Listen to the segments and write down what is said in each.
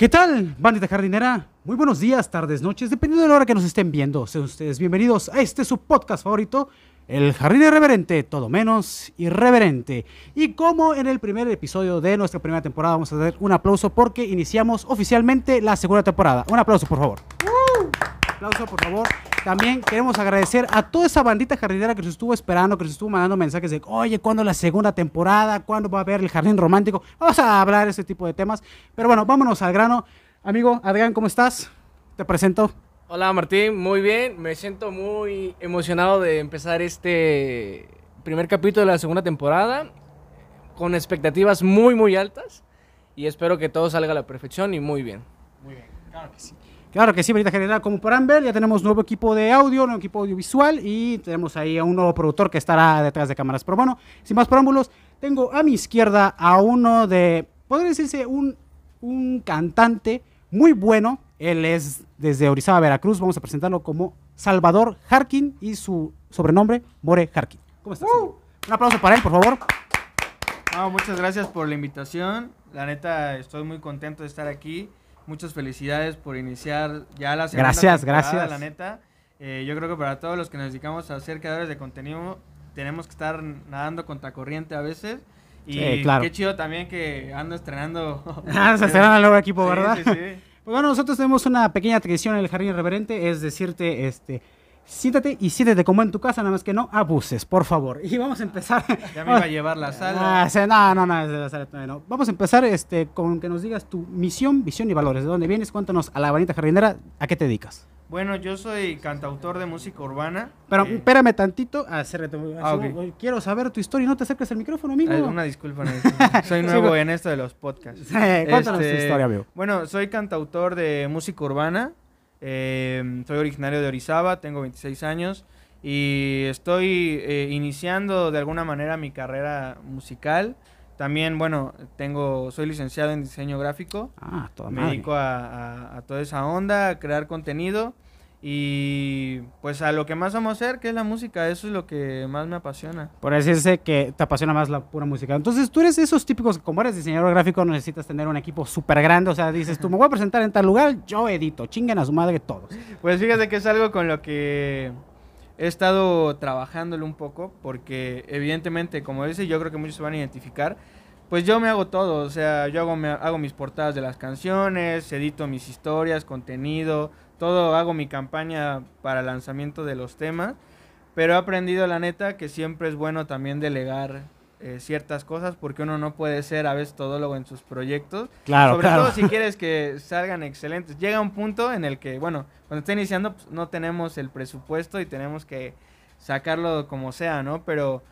¿Qué tal, bandita jardinera? Muy buenos días, tardes, noches, dependiendo de la hora que nos estén viendo. Sean ustedes bienvenidos a este su podcast favorito, El Jardín Irreverente, todo menos irreverente. Y como en el primer episodio de nuestra primera temporada, vamos a dar un aplauso porque iniciamos oficialmente la segunda temporada. Un aplauso, por favor. Aplauso, por favor. También queremos agradecer a toda esa bandita jardinera que nos estuvo esperando, que nos estuvo mandando mensajes de, oye, ¿cuándo la segunda temporada? ¿Cuándo va a haber el jardín romántico? Vamos a hablar ese tipo de temas. Pero bueno, vámonos al grano. Amigo Adrián, ¿cómo estás? Te presento. Hola Martín, muy bien. Me siento muy emocionado de empezar este primer capítulo de la segunda temporada con expectativas muy, muy altas y espero que todo salga a la perfección y muy bien. Muy bien, claro que sí. Claro que sí, Benita General, como podrán ver, ya tenemos nuevo equipo de audio, nuevo equipo audiovisual y tenemos ahí a un nuevo productor que estará detrás de cámaras. Pero bueno, sin más preámbulos, tengo a mi izquierda a uno de, podría decirse, un, un cantante muy bueno. Él es desde Orizaba, Veracruz. Vamos a presentarlo como Salvador Harkin y su sobrenombre, More Harkin. ¿Cómo estás? amigo? Un aplauso para él, por favor. No, muchas gracias por la invitación. La neta, estoy muy contento de estar aquí. Muchas felicidades por iniciar ya la segunda Gracias, temporada, gracias. La neta, Eh, yo creo que para todos los que nos dedicamos a ser creadores de contenido, tenemos que estar nadando contra corriente a veces. Y Sí, claro. qué chido también que ando estrenando. Ah, se serán al nuevo equipo, Sí, ¿verdad? sí, sí. Pues bueno, nosotros tenemos una pequeña tradición en el Jardín Irreverente, es decirte, este, siéntate y siéntate como en tu casa, nada más que no abuses, por favor. Y vamos a empezar. Ya me iba a llevar la sala. Ah, no, no, no, no. Vamos a empezar este, con que nos digas tu misión, visión y valores. ¿De dónde vienes? Cuéntanos a la bonita jardinera, ¿a qué te dedicas? Bueno, yo soy cantautor de música urbana. Pero Eh, espérame tantito. Ah, así, ok. oye, Quiero saber tu historia y no te acerques al micrófono, amigo. una disculpa, no, soy nuevo en esto de los podcasts. Cuéntanos tu Este, historia, amigo. Bueno, soy cantautor de música urbana. Eh, soy originario de Orizaba, tengo 26 años y estoy eh, iniciando de alguna manera mi carrera musical. También, bueno, tengo, soy licenciado en diseño gráfico. Ah, toda Me madre. dedico a, a- a toda esa onda, a crear contenido y pues a lo que más vamos a hacer, que es la música. Eso es lo que más me apasiona. Por decirse que te apasiona más la pura música. Entonces, tú eres esos típicos, como eres diseñador gráfico, necesitas tener un equipo súper grande. O sea, dices, tú me voy a presentar en tal lugar, yo edito. Chinguen a su madre todos. Pues fíjate que es algo con lo que he estado trabajándolo un poco, porque evidentemente, como dice, yo creo que muchos se van a identificar. Pues yo me hago todo, o sea, yo hago, me- hago mis portadas de las canciones, edito mis historias, contenido, todo, hago mi campaña para el lanzamiento de los temas, pero he aprendido la neta que siempre es bueno también delegar eh, ciertas cosas porque uno no puede ser a veces todólogo en sus proyectos Claro, sobre claro. todo si quieres que salgan excelentes. Llega un punto en el que, bueno, cuando está iniciando pues, no tenemos el presupuesto y tenemos que sacarlo como sea, ¿no? Pero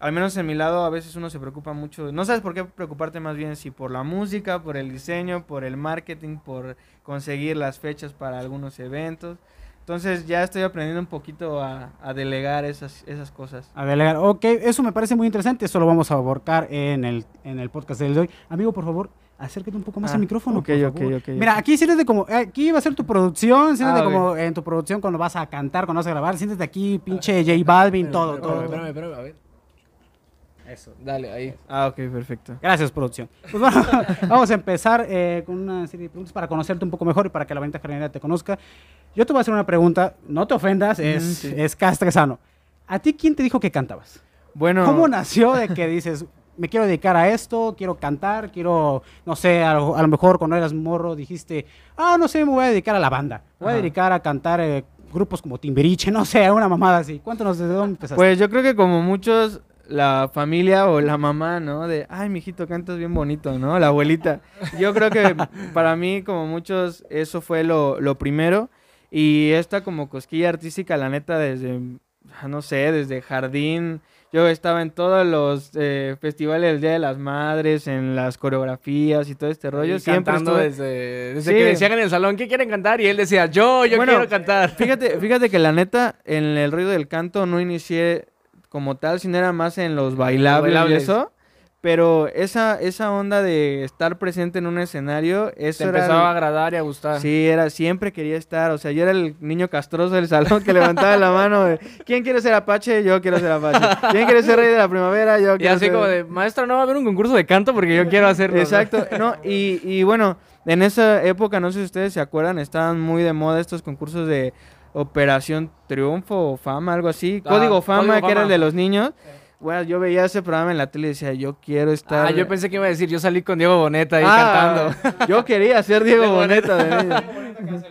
al menos en mi lado a veces uno se preocupa mucho. No sabes por qué preocuparte más bien si por la música, por el diseño, por el marketing, por conseguir las fechas para algunos eventos. Entonces ya estoy aprendiendo un poquito a, a delegar esas, esas cosas. A delegar. Ok, eso me parece muy interesante. Eso lo vamos a aborcar en el, en el podcast del de hoy. Amigo, por favor, acércate un poco más Ah, al micrófono. ok, por ok, favor. ok, Mira, aquí siéntate como. Aquí va a ser tu producción. Siéntate Ah, como en tu producción cuando vas a cantar, cuando vas a grabar. Siéntate aquí, pinche J Balvin, todo, todo. espérame, espérame, a ver. Eso. Dale, ahí. Ah, ok, perfecto. Gracias, producción. Pues bueno, vamos a empezar eh, con una serie de preguntas para conocerte un poco mejor y para que la venta jardinera te conozca. Yo te voy a hacer una pregunta, no te ofendas, es, sí. es castresano. ¿A ti quién te dijo que cantabas? Bueno, ¿Cómo nació de que dices, me quiero dedicar a esto, quiero cantar, quiero, no sé, a lo, a lo mejor cuando eras morro dijiste, ah, no sé, me voy a dedicar a la banda, me voy a Ajá. dedicar a cantar eh, grupos como Timbiriche, no sé, una mamada así. Cuéntanos desde dónde empezaste. Pues yo creo que como muchos, la familia o la mamá, ¿no? De, ay, mijito, cantas bien bonito, ¿no? La abuelita. Yo creo que para mí, como muchos, eso fue lo, lo primero. Y esta como cosquilla artística, la neta, desde, no sé, desde jardín. Yo estaba en todos los eh, festivales del Día de las Madres, en las coreografías y todo este rollo. Siempre cantando estuve- desde, desde Sí. que decían en el salón, ¿qué quieren cantar? Y él decía, yo, yo Bueno, quiero cantar. Fíjate, fíjate que la neta, en el ruido del canto no inicié como tal, sino era más en los bailables, bailables. y eso. Pero esa, esa onda de estar presente en un escenario, eso Te era... empezaba a agradar y a gustar. Sí, era, siempre quería estar, o sea, yo era el niño castroso del salón que levantaba la mano de, ¿quién quiere ser Apache? Yo quiero ser Apache. ¿Quién quiere ser Rey de la Primavera? Yo Y quiero así ser... como de, maestra, no va a haber un concurso de canto porque yo quiero hacerlo. Exacto, no, y, y bueno, En esa época, no sé si ustedes se acuerdan, estaban muy de moda estos concursos de Operación Triunfo o Fama, algo así. Ah, Código Fama, Código que era el de los niños. Bueno, yo veía ese programa en la tele y decía, yo quiero estar... Ah, yo pensé que iba a decir, yo salí con Diego Boneta ahí Ah, cantando. Yo quería ser Diego Diego Boneta.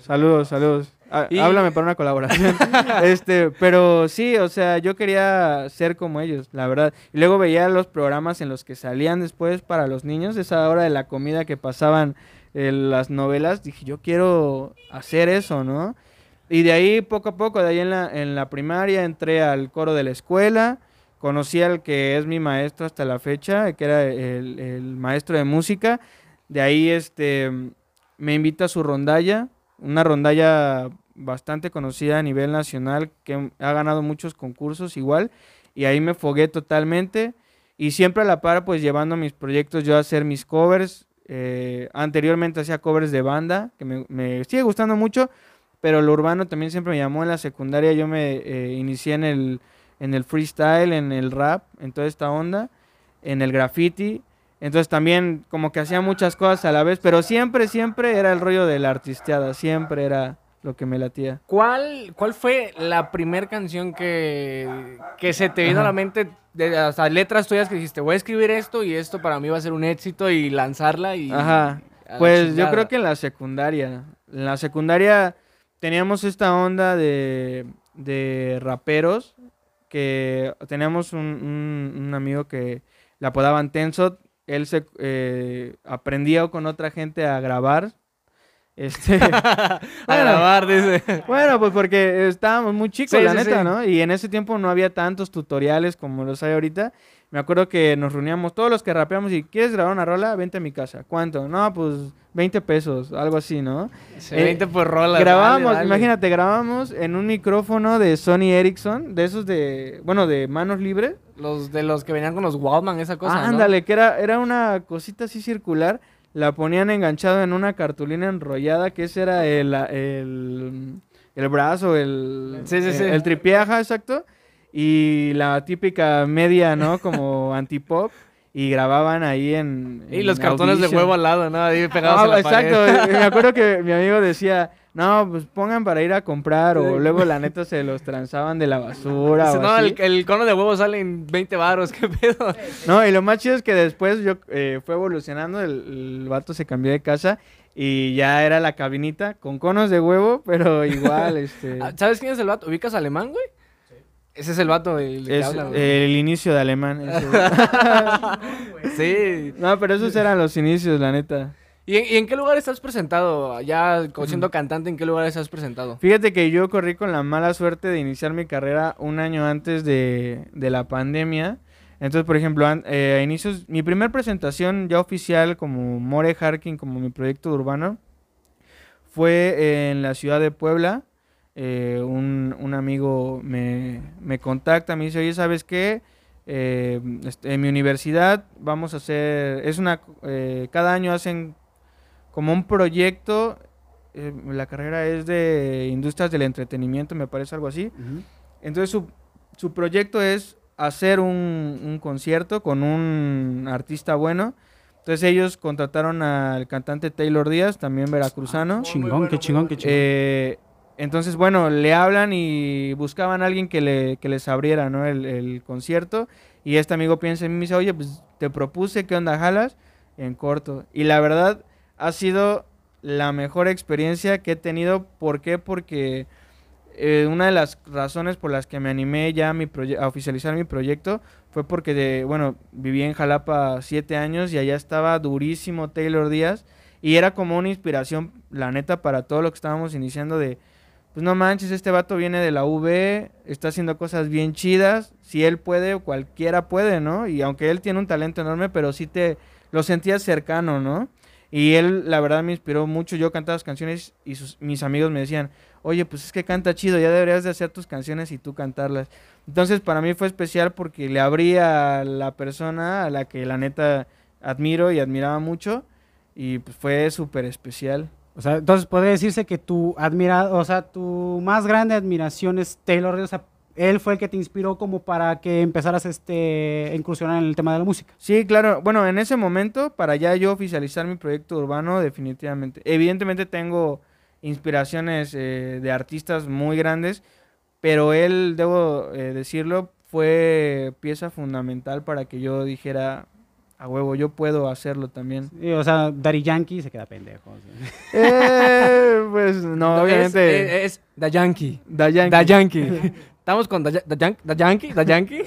Saludos, saludos. Ah, Y- Háblame para una colaboración. este, pero sí, o sea, yo quería ser como ellos, la verdad. Y luego veía los programas en los que salían después para los niños, esa hora de la comida que pasaban eh, las novelas. Dije, yo quiero hacer eso, ¿no? Y de ahí, poco a poco, de ahí en la, en la primaria, entré al coro de la escuela. Conocí al que es mi maestro hasta la fecha, que era el, el maestro de música. De ahí, este, me invita a su rondalla, una rondalla bastante conocida a nivel nacional, que ha ganado muchos concursos igual, y ahí me fogué totalmente, y siempre a la par, pues llevando mis proyectos yo a hacer mis covers, eh, anteriormente hacía covers de banda, que me, me sigue gustando mucho, pero lo urbano también siempre me llamó en la secundaria, yo me eh, inicié en el, en el freestyle, en el rap, en toda esta onda, en el graffiti, entonces también como que hacía muchas cosas a la vez, pero siempre, siempre era el rollo de la artisteada, siempre era lo que me latía. ¿Cuál, ¿Cuál fue la primera canción que, que se te vino a la mente? De, hasta letras tuyas que dijiste, voy a escribir esto y esto para mí va a ser un éxito y lanzarla y... Ajá. la Pues yo creo que en la secundaria. En la secundaria teníamos esta onda de, de raperos que teníamos un, un- un amigo que le apodaban Tensot. Él se eh, aprendía con otra gente a grabar. Este, A Bueno. grabar, dice. bueno, pues porque estábamos muy chicos, Sí, la sí, neta, sí. ¿no? Y en ese tiempo no había tantos tutoriales como los hay ahorita. Me acuerdo que nos reuníamos todos los que rapeamos y ¿quieres grabar una rola? Vente a mi casa. ¿Cuánto? No, pues 20 pesos, algo así, ¿no? Se Eh, 20 por rola. grabamos, dale, dale. imagínate, grabamos en un micrófono de Sony Ericsson, de esos de, bueno, de manos libres. Los de los que venían con los Waldman, esa cosa, Ah, ¿no? ándale, que era, era una cosita así circular, la ponían enganchado en una cartulina enrollada, que ese era el, el, el brazo, el, Sí, sí, el, sí. el tripié, ajá, exacto, y la típica media, ¿no? Como antipop, y grababan ahí en... Y en los cartones de huevo al lado, ¿no? Ahí pegados Ah, a la exacto, pared. me acuerdo que mi amigo decía, no, pues pongan para ir a comprar, o luego la neta se los transaban de la basura, Dice, o no, así. el, el cono de huevo sale en 20 baros, ¿qué pedo? No, y lo más chido es que después yo eh, fue evolucionando, el, el vato se cambió de casa y ya era la cabinita con conos de huevo, pero igual, este... Ah, ¿Sabes quién es el vato? ¿Ubicas alemán, güey? Ese es el vato del que es habla, güey. el inicio de alemán. Sí. no, pero esos eran los inicios, la neta. ¿Y en, y en qué lugar estás presentado? Ya siendo cantante, ¿en qué lugar estás presentado? Fíjate que yo corrí con la mala suerte de iniciar mi carrera un año antes de, de la pandemia. Entonces, por ejemplo, an- eh, a inicios, mi primer presentación ya oficial como More Harkin, como mi proyecto urbano, fue en la ciudad de Puebla. Eh, un, un amigo me, me contacta, me dice, oye, ¿sabes qué? Eh, este, en mi universidad vamos a hacer, es una, eh, cada año hacen como un proyecto, eh, la carrera es de industrias del entretenimiento, me parece algo así. Entonces su, su proyecto es hacer un, un concierto con un artista bueno. Entonces ellos contrataron al cantante Taylor Díaz, también veracruzano. Muy Chingón, bueno, qué chingón, bueno. qué chingón. Eh, entonces, bueno, le hablan y buscaban a alguien que, le, que les abriera ¿no? el, concierto. Y este amigo piensa en mí y me dice, oye, pues te propuse, ¿qué onda jalas? En corto. Y la verdad, ha sido la mejor experiencia que he tenido. ¿Por qué? Porque eh, una de las razones por las que me animé ya a, mi a oficializar mi proyecto fue porque, de, bueno, viví en Jalapa siete años y allá estaba durísimo Taylor Díaz. Y era como una inspiración, la neta, para todo lo que estábamos iniciando de, pues no manches, este vato viene de la V, está haciendo cosas bien chidas, si él puede, cualquiera puede, ¿no? Y aunque él tiene un talento enorme, pero sí te lo sentías cercano, ¿no? Y él, la verdad, me inspiró mucho. Yo cantaba las canciones y sus- mis amigos me decían, oye, pues es que canta chido, ya deberías de hacer tus canciones y tú cantarlas. Entonces, para mí fue especial porque le abrí a la persona a la que la neta admiro y admiraba mucho. Y pues fue súper especial. O sea, entonces podría decirse que tu admira, o sea, tu más grande admiración es Taylor, o sea, él fue el que te inspiró como para que empezaras este, incursionar en el tema de la música. Sí, claro. Bueno, en ese momento, para ya yo oficializar mi proyecto urbano, definitivamente. Evidentemente tengo inspiraciones eh, de artistas muy grandes, pero él, debo eh, decirlo, fue pieza fundamental para que yo dijera, a huevo, yo puedo hacerlo también. Sí, o sea, Daddy Yankee se queda pendejo. sí. Eh, pues no, Es- obviamente. Es, es Da Yankee. Da Yankee. Da Yankee. Estamos con Da, Ya- Da Yan- Da Yankee. Da Yankee.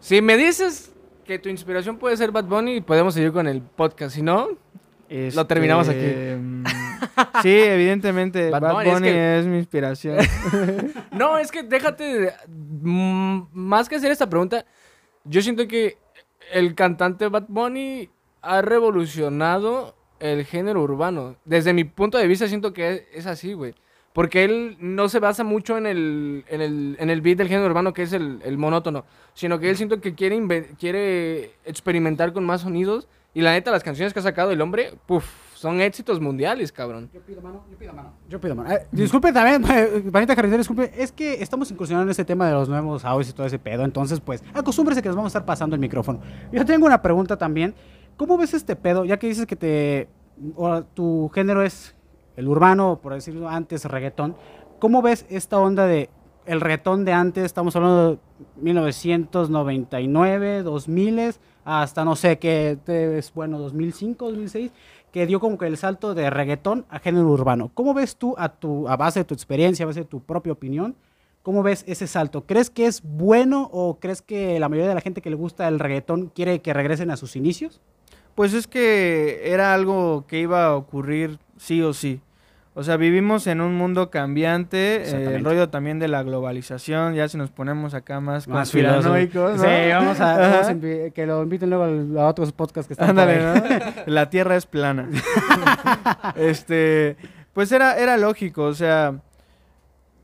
Si me dices que tu inspiración puede ser Bad Bunny, podemos seguir con el podcast. Si no, Lo terminamos aquí. mm, Sí, evidentemente. Bad Bad, Bunny, es que- es mi inspiración. No, es que déjate. de- mm, más que hacer esta pregunta, yo siento que el cantante Bad Bunny ha revolucionado el género urbano. Desde mi punto de vista, siento que es, así, güey. Porque él no se basa mucho en el, en el, en el beat del género urbano, que es el, el monótono, sino que él siento que quiere, quiere experimentar con más sonidos. Y la neta, las canciones que ha sacado el hombre, puf, son éxitos mundiales, cabrón. Yo pido mano, yo pido mano. Yo pido mano. Eh, disculpe también, eh, Vanita Carretera, disculpe. Es que estamos incursionando en este tema de los nuevos audios y todo ese pedo. Entonces, pues, acostúmbrese que nos vamos a estar pasando el micrófono. Yo tengo una pregunta también. ¿Cómo ves este pedo? Ya que dices que te. o tu género es el urbano, por decirlo antes, reggaetón. ¿Cómo ves esta onda de. El reggaetón de antes, estamos hablando de 1999, 2000, hasta no sé qué es bueno, 2005, 2006 que dio como que el salto de reggaetón a género urbano. ¿Cómo ves tú a, tu, a base de tu experiencia, a base de tu propia opinión? ¿Cómo ves ese salto? ¿Crees que es bueno o crees que la mayoría de la gente que le gusta el reggaetón quiere que regresen a sus inicios? Pues es que era algo que iba a ocurrir sí o sí. O sea, vivimos en un mundo cambiante, eh, el rollo también de la globalización, ya si nos ponemos acá más, Más conspiranoicos, ¿no? Sí, vamos a, vamos que lo inviten luego a otros podcasts que están por Ándale. ¿no? La tierra es plana. este, pues era, era lógico, o sea,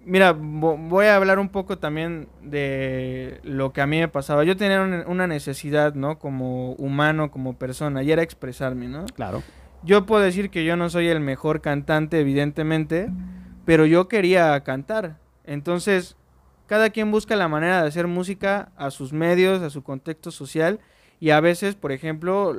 mira, vo- voy a hablar un poco también de lo que a mí me pasaba. Yo tenía un- una necesidad, ¿no? Como humano, como persona, y era expresarme, ¿no? Claro. Yo puedo decir que yo no soy el mejor cantante, evidentemente, pero yo quería cantar. Entonces, cada quien busca la manera de hacer música a sus medios, a su contexto social, y a veces, por ejemplo,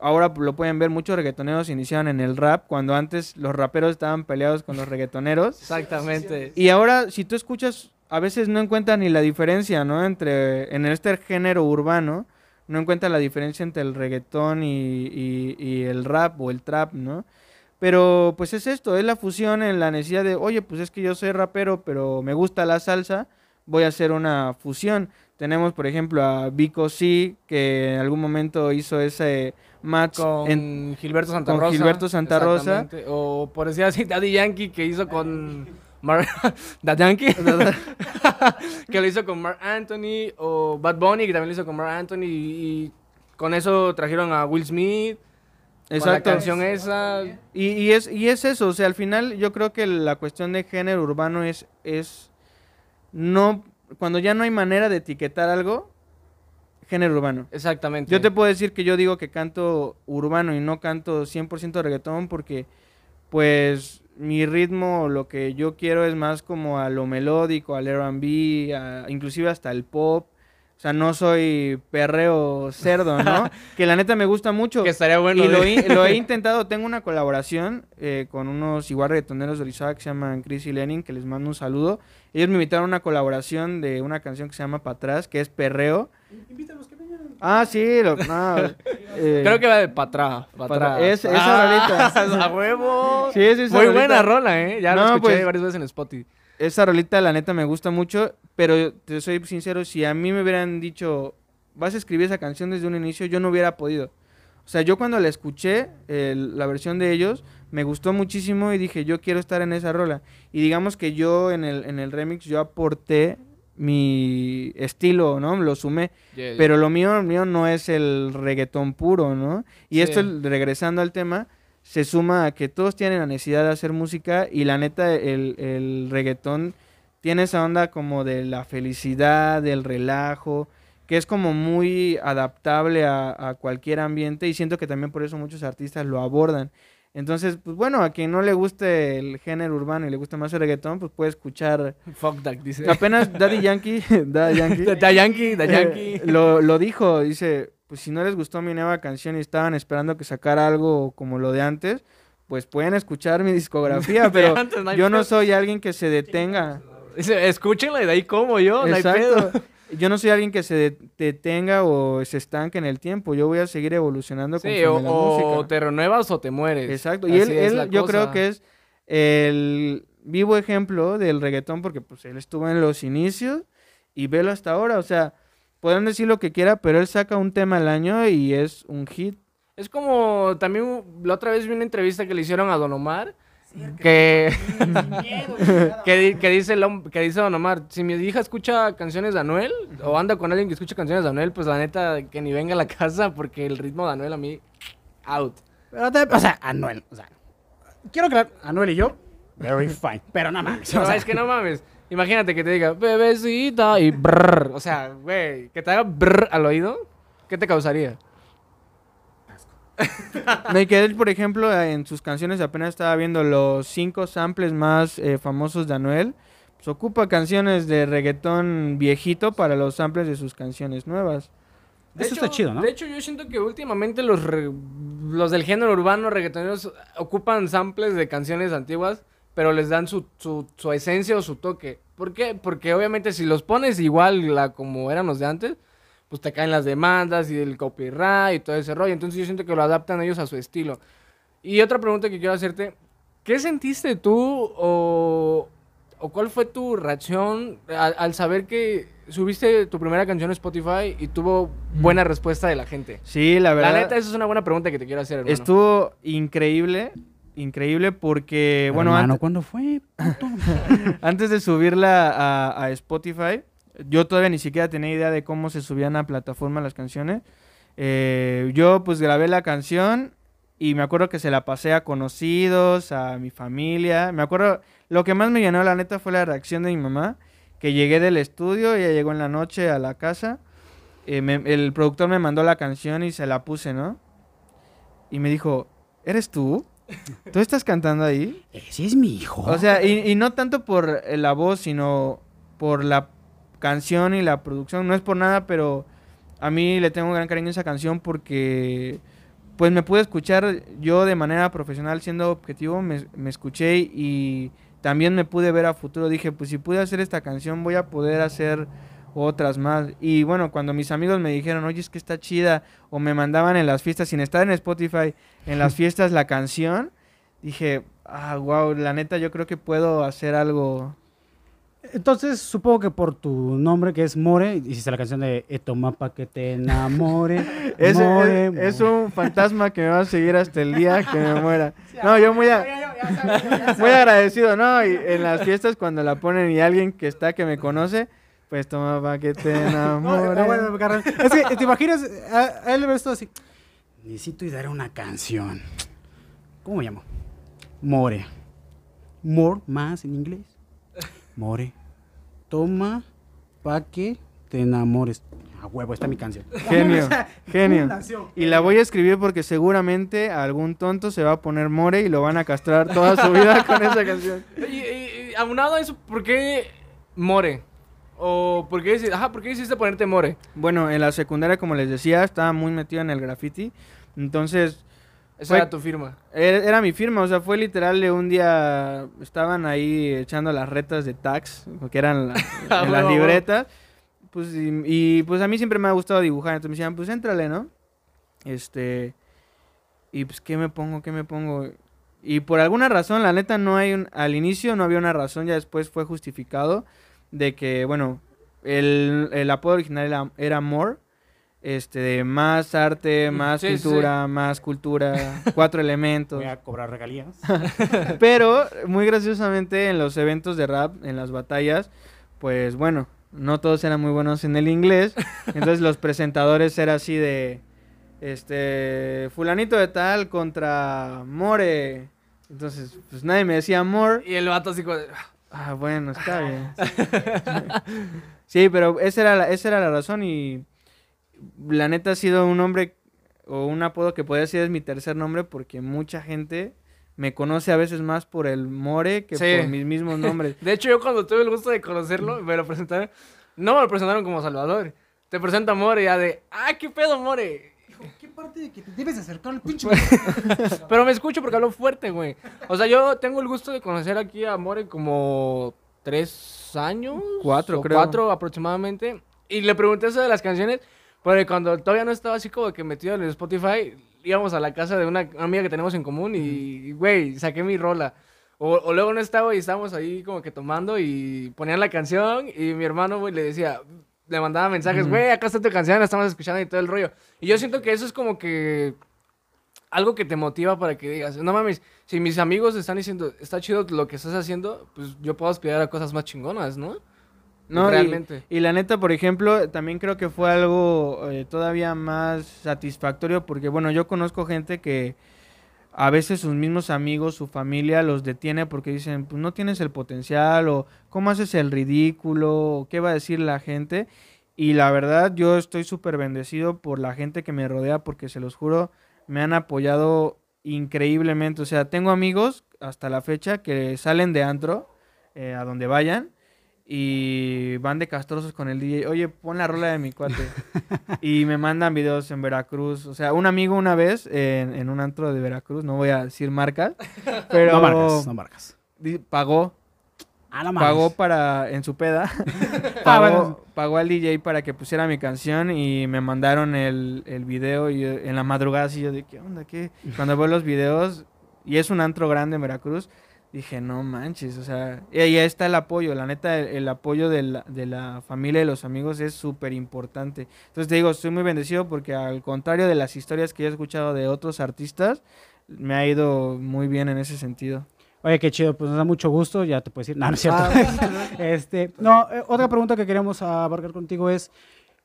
ahora lo pueden ver, muchos reggaetoneros iniciaron en el rap, cuando antes los raperos estaban peleados con los reggaetoneros. Exactamente. Y ahora, si tú escuchas, a veces no encuentras ni la diferencia, ¿no? Entre, en este género urbano, no encuentras la diferencia entre el reggaetón y, y- y el rap o el trap, ¿no? Pero pues es esto, es la fusión en la necesidad de, oye, pues es que yo soy rapero, pero me gusta la salsa, voy a hacer una fusión. Tenemos, por ejemplo, a Vico C, que en algún momento hizo ese match Con en- Gilberto Santa con Rosa. Gilberto Santa Rosa. O por decir así, Daddy Yankee que hizo con. Mar Daddy Yankee. que lo hizo con Mark Anthony. O Bad Bunny que también lo hizo con Mark Anthony. Y, y con eso trajeron a Will Smith. Con la Exacto. canción esa. Y, y es, y es eso, o sea, al final yo creo que la cuestión de género urbano es, es no, cuando ya no hay manera de etiquetar algo, género urbano. Exactamente. Yo te puedo decir que yo digo que canto urbano y no canto 100% reggaetón porque, pues, mi ritmo, lo que yo quiero es más como a lo melódico, al R&B, inclusive hasta el pop. O sea, no soy perreo cerdo, ¿no? que la neta me gusta mucho. Que estaría bueno. y lo, de- he- lo he intentado, tengo una colaboración eh, con unos igual reggaetoneros de Orizaba que se llaman Chris y Lenin, que les mando un saludo. Ellos me invitaron a una colaboración de una canción que se llama Pa' atrás, que es perreo. Ah, sí, lo, no, eh, Creo que va de patrá. Pa' Es- esa rolita. A huevo. Sí, es esa Muy rolita. buena rola, ¿eh? Ya No, lo escuché pues- varias veces en Spotify. esa rolita la neta me gusta mucho, pero te soy sincero, si a mí me hubieran dicho, vas a escribir esa canción desde un inicio, yo no hubiera podido. O sea, yo cuando la escuché, la versión de ellos, me gustó muchísimo y dije, yo quiero estar en esa rola. Y digamos que yo en el, en el remix, yo aporté mi estilo, ¿no? Lo sumé. Pero lo mío, lo mío no es el reggaetón puro, ¿no? Y Sí. esto, regresando al tema, se suma a que todos tienen la necesidad de hacer música y la neta, el, el reggaetón tiene esa onda como de la felicidad, del relajo, que es como muy adaptable a, a cualquier ambiente y siento que también por eso muchos artistas lo abordan. Entonces, pues bueno, a quien no le guste el género urbano y le gusta más el reggaetón, pues puede escuchar. Fuck that, dice. Apenas Daddy Yankee, Daddy Yankee, Da Yankee, Da eh, Yankee. lo, lo dijo, dice, pues si no les gustó mi nueva canción y estaban esperando que sacara algo como lo de antes, pues pueden escuchar mi discografía, pero antes no hay yo no soy alguien que se detenga. Dice, escúchenla y de ahí como yo, no hay pedo. Yo no soy alguien que se de- detenga o se estanque en el tiempo. Yo voy a seguir evolucionando Sí, o, la o te renuevas o te mueres. Exacto. Y él, yo creo que es el vivo ejemplo del reggaetón porque pues él estuvo en los inicios y velo hasta ahora. O sea, podrán decir lo que quiera, pero él saca un tema al año y es un hit. Es como también la otra vez vi una entrevista que le hicieron a Don Omar. Que, que, que dice el que dice Don Omar, si mi hija escucha canciones de Anuel o anda con alguien que escucha canciones de Anuel, pues la neta que ni venga a la casa porque el ritmo de Anuel a mí out. Pero te- o sea, Anuel. O sea, quiero que Anuel y yo, very fine. Pero nada más. No, es que no mames. Imagínate que te diga, bebecita y brrr. O sea, güey, que te haga brrr al oído, ¿qué te causaría? No, y que él, por ejemplo, en sus canciones apenas estaba viendo los cinco samples más eh, famosos de Anuel. Pues ocupa canciones de reggaetón viejito para los samples de sus canciones nuevas. De Eso hecho- está chido, ¿no? De hecho, yo siento que últimamente los, re- los del género urbano reggaetoneros ocupan samples de canciones antiguas, pero les dan su, su, su esencia o su toque. ¿Por qué? Porque obviamente si los pones igual la, como eran los de antes, pues te caen las demandas y el copyright y todo ese rollo. Entonces yo siento que lo adaptan ellos a su estilo. Y otra pregunta que quiero hacerte, ¿qué sentiste tú o, o cuál fue tu reacción al, al saber que subiste tu primera canción a Spotify y tuvo buena respuesta de la gente? Sí, la La verdad. neta, esa es una buena pregunta que te quiero hacer, hermano. Estuvo increíble, increíble porque, bueno, Hermano, ante- ¿cuándo fue? antes de subirla a, a Spotify, yo todavía ni siquiera tenía idea de cómo se subían a plataforma las canciones. Eh, yo pues grabé la canción y me acuerdo que se la pasé a conocidos, a mi familia. Me acuerdo, lo que más me llenó la neta fue la reacción de mi mamá, que llegué del estudio, ella llegó en la noche a la casa, eh, me- el productor me mandó la canción y se la puse, ¿no? Y me dijo, ¿eres tú? ¿Tú estás cantando ahí? Ese es mi hijo. O sea, y, y no tanto por eh, la voz, sino por la canción y la producción. No es por nada, pero a mí le tengo un gran cariño a esa canción porque pues me pude escuchar yo de manera profesional siendo objetivo, me, me escuché y también me pude ver a futuro. Dije, pues si pude hacer esta canción voy a poder hacer otras más. Y bueno, cuando mis amigos me dijeron, oye, es que está chida, o me mandaban en las fiestas, sin estar en Spotify, en las fiestas la canción, dije, ah, wow, la neta yo creo que puedo hacer algo. Entonces, supongo que por tu nombre, que es More, hiciste la canción de E toma pa' que te enamore. Es, more, es- es more. un fantasma que me va a seguir hasta el día que me muera. No, yo muy, a- muy agradecido, ¿no? Y en las fiestas cuando la ponen y alguien que está que me conoce, pues toma pa' que te No, enamore. no, bueno, carnal. Es que te imaginas, a, a él le ves todo así. Necesito dar una canción. ¿Cómo me llamo? More. More, más en inglés. More. Toma pa' que te enamores. A huevo, está mi canción. Genio, genio. Y la voy a escribir porque seguramente algún tonto se va a poner more y lo van a castrar toda su vida con esa canción. Y, y- y aunado a eso, ¿por qué More? O ¿por qué, ajá, ¿por qué hiciste ponerte More? Bueno, en la secundaria, como les decía, estaba muy metido en el graffiti. Entonces, Esa Fue- era tu firma. Era, era mi firma, o sea, fue literal de un día, estaban ahí echando las retas de tax, que eran la- en las libretas, pues, y, y, pues a mí siempre me ha gustado dibujar, entonces me decían, pues éntrale, ¿no? Este, y pues, ¿qué me pongo, qué me pongo? Y por alguna razón, la neta, no hay un, al inicio no había una razón, ya después fue justificado, de que, bueno, el, el apodo original era, era More, este, de más arte, más Sí, pintura, más cultura, cuatro elementos. Voy a cobrar regalías. Pero muy graciosamente en los eventos de rap, en las batallas, pues bueno, no todos eran muy buenos en el inglés. Entonces los presentadores eran así de, este, fulanito de tal contra More. Entonces, pues nadie me decía More. Y el vato así como... de, Ah, bueno, está bien. Sí, pero esa era la, esa era la razón y la neta ha sido un nombre o un apodo que podría decir es mi tercer nombre porque mucha gente me conoce a veces más por el More que Sí. por mis mismos nombres. De hecho, yo cuando tuve el gusto de conocerlo, me lo presentaron. No me lo presentaron como Salvador. Te presenta More ya de, ah, qué pedo, More. ¿Qué parte de que te debes acercar al pinche? Pero me escucho porque hablo fuerte, güey. O sea, yo tengo el gusto de conocer aquí a More como tres años. Cuatro, o creo. Cuatro aproximadamente. Y le pregunté eso de las canciones, porque cuando todavía no estaba así como que metido en el Spotify, íbamos a la casa de una amiga que tenemos en común y, güey, saqué mi rola. O, o luego no estaba y estábamos ahí como que tomando y ponían la canción y mi hermano, güey, le decía, le mandaba mensajes, güey, acá está tu canción, la estamos escuchando y todo el rollo. Y yo siento que eso es como que algo que te motiva para que digas, no mames, si mis amigos están diciendo, está chido lo que estás haciendo, pues yo puedo aspirar a cosas más chingonas, ¿no? No, y- Realmente. Y, la neta, por ejemplo, también creo que fue algo eh, todavía más satisfactorio porque, bueno, yo conozco gente que a veces sus mismos amigos, su familia los detiene porque dicen, pues no tienes el potencial o cómo haces el ridículo, o qué va a decir la gente. Y la verdad, yo estoy súper bendecido por la gente que me rodea porque se los juro, me han apoyado increíblemente. O sea, tengo amigos hasta la fecha que salen de antro eh, a donde vayan y van de castrosos con el DJ. Oye, pon la rola de mi cuate. y me mandan videos en Veracruz. O sea, un amigo una vez en, en un antro de Veracruz, no voy a decir marcas, pero No marcas, no marcas. pagó, Ah, no pagó para, en su peda, Ah, pagó, bueno. pagó al DJ para que pusiera mi canción y me mandaron el, el video y yo- en la madrugada así yo de, ¿qué onda? ¿Qué? Cuando veo los videos, y es un antro grande en Veracruz, dije, no manches, o sea, y ahí está el apoyo, la neta, el, el apoyo de la, de la familia y los amigos es súper importante. Entonces te digo, estoy muy bendecido porque al contrario de las historias que he escuchado de otros artistas, me ha ido muy bien en ese sentido. Oye, qué chido, pues nos da mucho gusto, ya te puedes ir. No, no es cierto. Ah, este, no, eh, otra pregunta que queremos abarcar contigo es,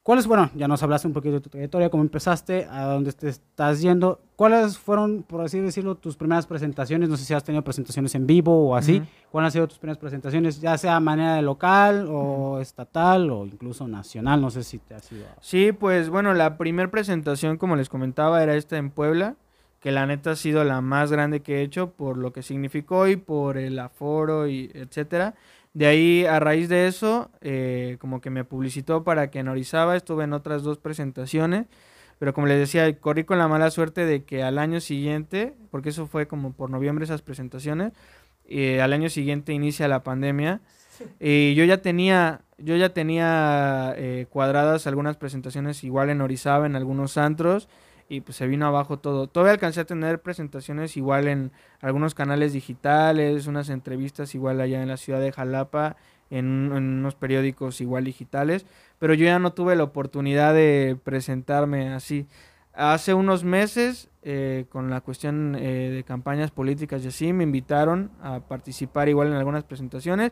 ¿cuáles, bueno, ya nos hablaste un poquito de tu trayectoria, cómo empezaste, a dónde te estás yendo, cuáles fueron, por así decirlo, tus primeras presentaciones? No sé si has tenido presentaciones en vivo o así. Ujú. ¿Cuáles han sido tus primeras presentaciones, ya sea a manera de local o estatal o incluso nacional? No sé si te ha sido... Sí, pues bueno, la primera presentación, como les comentaba, era esta en Puebla, que la neta ha sido la más grande que he hecho por lo que significó y por el aforo y etcétera. De ahí, a raíz de eso, eh, como que me publicitó para que en Orizaba estuve en otras dos presentaciones, pero como les decía, corrí con la mala suerte de que al año siguiente, porque eso fue como por noviembre esas presentaciones, eh, al año siguiente inicia la pandemia y yo ya tenía, yo ya tenía eh, cuadradas algunas presentaciones igual en Orizaba, en algunos antros, y pues se vino abajo todo. Todavía alcancé a tener presentaciones igual en algunos canales digitales, unas entrevistas igual allá en la ciudad de Jalapa, en, un- en unos periódicos igual digitales, pero yo ya no tuve la oportunidad de presentarme así. Hace unos meses, eh, con la cuestión eh, de campañas políticas y así, me invitaron a participar igual en algunas presentaciones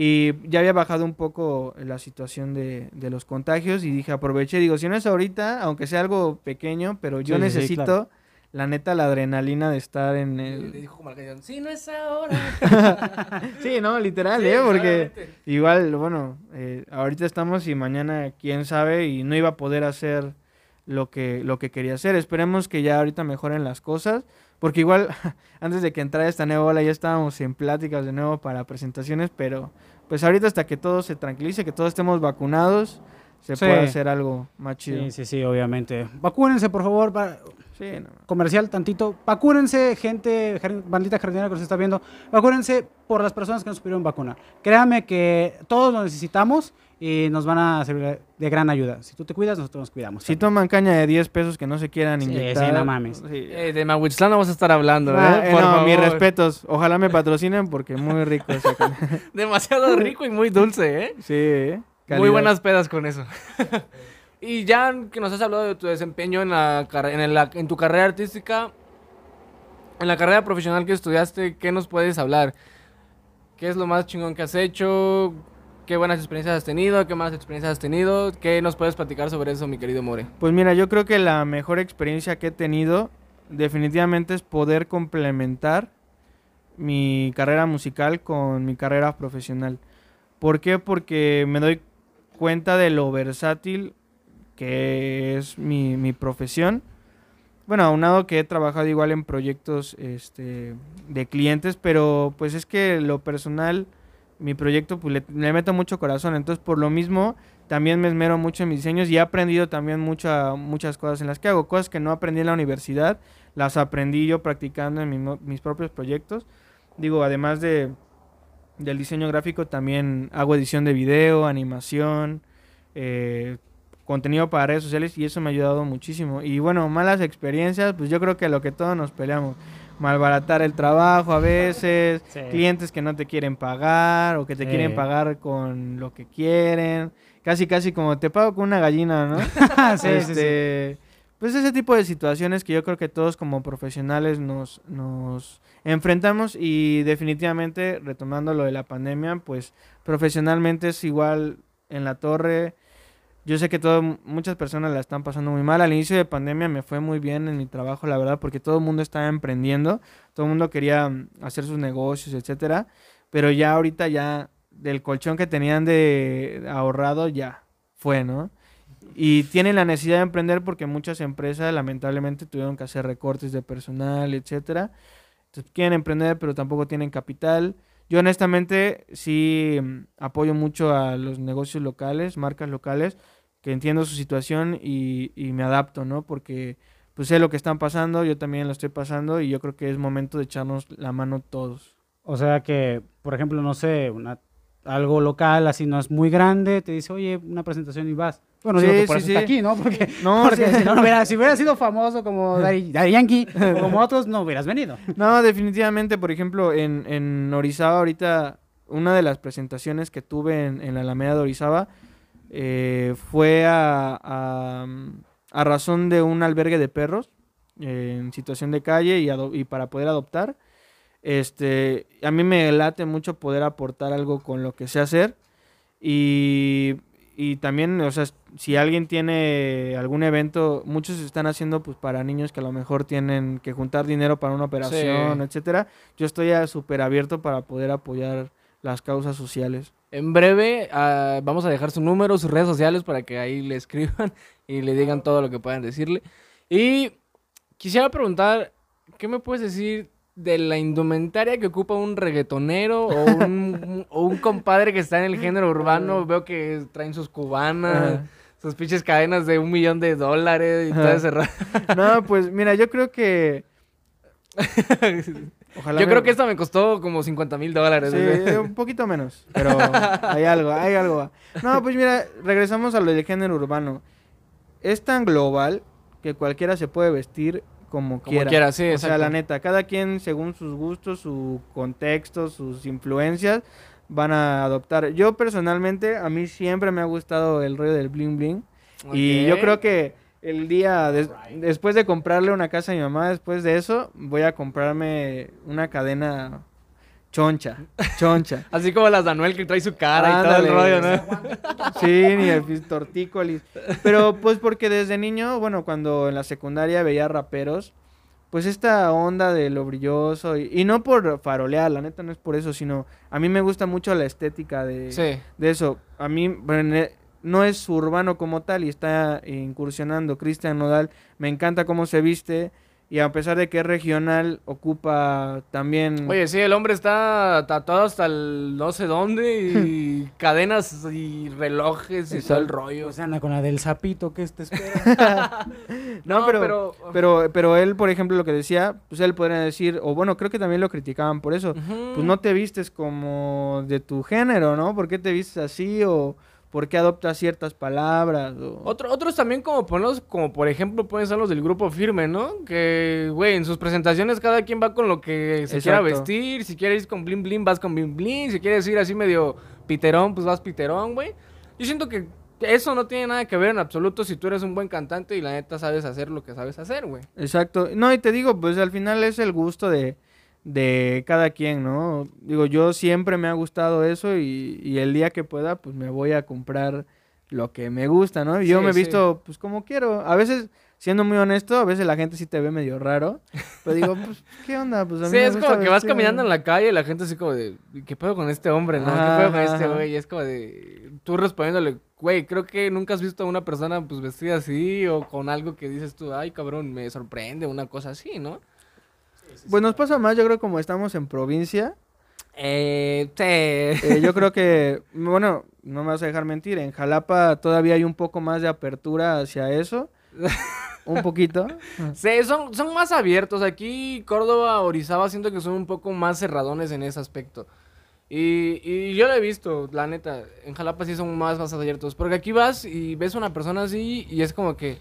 y ya había bajado un poco la situación de, de los contagios y dije, aproveché, digo, si no es ahorita, aunque sea algo pequeño, pero yo Sí, sí, sí, necesito, claro. la neta, la adrenalina de estar en Le el... dijo como sí, no es ahora. sí, no, literal, Sí, ¿eh? Porque claramente. igual, bueno, eh, ahorita estamos y mañana quién sabe y no iba a poder hacer lo que, lo que quería hacer. Esperemos que ya ahorita mejoren las cosas, porque igual antes de que entrara esta nueva ola ya estábamos en pláticas de nuevo para presentaciones, pero pues ahorita hasta que todo se tranquilice, que todos estemos vacunados, se Sí. puede hacer algo más chido. Sí, sí, sí, obviamente. Vacúnense, por favor, para, Sí, no. comercial tantito. Vacúnense, gente, bandita jardinera que nos está viendo. Vacúnense por las personas que nos pudieron vacunar. Créanme que todos lo necesitamos y nos van a servir de gran ayuda. Si tú te cuidas, nosotros nos cuidamos. Si también. toman caña de 10 pesos que no se quieran Sí, sí, inyectar. no mames. sí. Eh, de Mahuitzlán vamos a estar hablando, Ah, ¿eh? eh, Por no, mis favor. respetos. Ojalá me patrocinen porque muy rico esa caña. Demasiado rico y muy dulce, ¿eh? Sí, ¿eh? Muy Calidad. buenas pedas con eso. y ya que nos has hablado de tu desempeño en, la, en, la- en tu carrera artística, en la carrera profesional que estudiaste, ¿qué nos puedes hablar? ¿Qué es lo más chingón que has hecho? ¿Qué buenas experiencias has tenido? ¿Qué malas experiencias has tenido? ¿Qué nos puedes platicar sobre eso, mi querido More? Pues mira, yo creo que la mejor experiencia que he tenido definitivamente es poder complementar mi carrera musical con mi carrera profesional. ¿Por qué? Porque me doy cuenta de lo versátil que es mi, mi profesión. bueno, aunado que he trabajado igual en proyectos este, de clientes, pero pues es que lo personal, mi proyecto, pues le, meto mucho corazón. Entonces, por lo mismo, también me esmero mucho en mis diseños y he aprendido también mucha, muchas cosas en las que hago. Cosas que no aprendí en la universidad, las aprendí yo practicando en mis propios proyectos. Digo, además de, del diseño gráfico, también hago edición de video, animación, eh, contenido para redes sociales y eso me ha ayudado muchísimo. Y bueno, malas experiencias, pues yo creo que lo que todos nos peleamos. Malbaratar el trabajo a veces, Sí. clientes que no te quieren pagar o que te Sí. quieren pagar con lo que quieren. Casi, casi como te pago con una gallina, ¿no? sí. Este, Pues ese tipo de situaciones que yo creo que todos como profesionales nos, nos enfrentamos y definitivamente, retomando lo de la pandemia, pues profesionalmente es igual en la torre. Yo sé que todo, muchas personas la están pasando muy mal. Al inicio de pandemia me fue muy bien en mi trabajo, la verdad, porque todo el mundo estaba emprendiendo, todo el mundo quería mm, hacer sus negocios, etcétera. Pero ya ahorita ya del colchón que tenían de ahorrado ya fue, ¿no? Y tienen la necesidad de emprender porque muchas empresas lamentablemente tuvieron que hacer recortes de personal, etcétera. Entonces quieren emprender pero tampoco tienen capital. Yo honestamente sí mm, apoyo mucho a los negocios locales, marcas locales, que entiendo su situación y, y me adapto, ¿no? Porque pues sé lo que están pasando, yo también lo estoy pasando y yo creo que es momento de echarnos la mano todos. O sea que, por ejemplo, no sé, una, algo local, así no es muy grande, te dice, oye, una presentación y vas. Bueno, digo Sí, que por sí, eso está sí. aquí, ¿no? Porque, No, porque sí. si, no hubiera, si hubiera sido famoso como Daddy, Daddy Yankee o como otros, no hubieras venido. No, definitivamente, por ejemplo, en, en Orizaba ahorita, una de las presentaciones que tuve en, en la Alameda de Orizaba eh, fue a, a, a razón de un albergue de perros eh, en situación de calle y, para poder adoptar. Este, a mí me late mucho poder aportar algo con lo que sé hacer y, y también, o sea, si alguien tiene algún evento, muchos están haciendo pues para niños que a lo mejor tienen que juntar dinero para una operación, Sí. etcétera. Yo estoy súper abierto para poder apoyar las causas sociales. En breve ah, vamos a dejar su número, sus redes sociales para que ahí le escriban y le digan todo lo que puedan decirle. Y quisiera preguntar, ¿qué me puedes decir de la indumentaria que ocupa un reggaetonero o un, o un compadre que está en el género urbano? Veo que traen sus cubanas, sus pinches cadenas de un millón de dólares y todo ese No, pues mira, yo creo que... Ojalá Yo me- creo que esta me costó como 50 mil dólares. Sí, un poquito menos, pero hay algo, hay algo. No, pues mira, regresamos a lo del género urbano. Es tan global que cualquiera se puede vestir como, Como quiera. quiera, sí, O sea, la neta, cada quien según sus gustos, su contexto, sus influencias, van a adoptar. Yo personalmente, a mí siempre me ha gustado el rollo del bling bling. Y yo creo que el día des- después de comprarle una casa a mi mamá, después de eso, voy a comprarme una cadena choncha, choncha. Así como las de Anuel que trae su cara y todo el rollo, ¿no? Sí, ni el tortícolis. Pero pues porque desde niño, bueno, cuando en la secundaria veía raperos, pues esta onda de lo brilloso, y, y no por farolear, la neta no es por eso, sino a mí me gusta mucho la estética de, Sí. de eso. A mí bueno, eh, no es urbano como tal y está incursionando Cristian Nodal. Me encanta cómo se viste y a pesar de que es regional, ocupa también... Oye, sí, el hombre está tatuado hasta el no sé dónde y cadenas y relojes y todo el rollo. O sea, anda con la del sapito que te espera. no, no, pero, pero- pero... Pero él, por ejemplo, lo que decía, pues él podría decir, o bueno, creo que también lo criticaban por eso. Pues no te vistes como de tu género, ¿no? ¿Por qué te vistes así? O ¿por qué adoptas ciertas palabras? O... Otro- otros también como ponlos, como por ejemplo pueden ser los del grupo firme, ¿no? Que, güey, en sus presentaciones cada quien va con lo que se quiera vestir. Si quieres ir con bling bling, vas con bling bling. Si quieres ir así medio piterón, pues vas piterón, güey. Yo siento que eso no tiene nada que ver en absoluto si tú eres un buen cantante y la neta sabes hacer lo que sabes hacer, güey. Exacto. No, y te digo, pues al final es el gusto de, de cada quien, ¿no? Digo, yo siempre me ha gustado eso y, y el día que pueda, pues me voy a comprar lo que me gusta, ¿no? Y yo Sí, me he sí. visto, pues como quiero. A veces, siendo muy honesto, a veces la gente sí te ve medio raro. Pero digo, pues, ¿qué onda? Pues a mí Sí, me es gusta como que vas caminando en la calle y la gente así como de, ¿qué pedo con este hombre, no? ¿Qué pedo con este güey? Y es como de, tú respondiéndole, güey, creo que nunca has visto a una persona pues vestida así o con algo que dices tú, ay cabrón, me sorprende, una cosa así, ¿no? Pues nos pasa más, yo creo, como estamos en provincia. Eh, sí. eh, yo creo que, bueno, no me vas a dejar mentir, en Jalapa todavía hay un poco más de apertura hacia eso. Un poquito. Sí, son, son más abiertos. Aquí Córdoba, Orizaba, siento que son un poco más cerradones en ese aspecto. Y, y yo lo he visto, la neta. En Jalapa sí son más, más abiertos. Porque aquí vas y ves a una persona así y es como que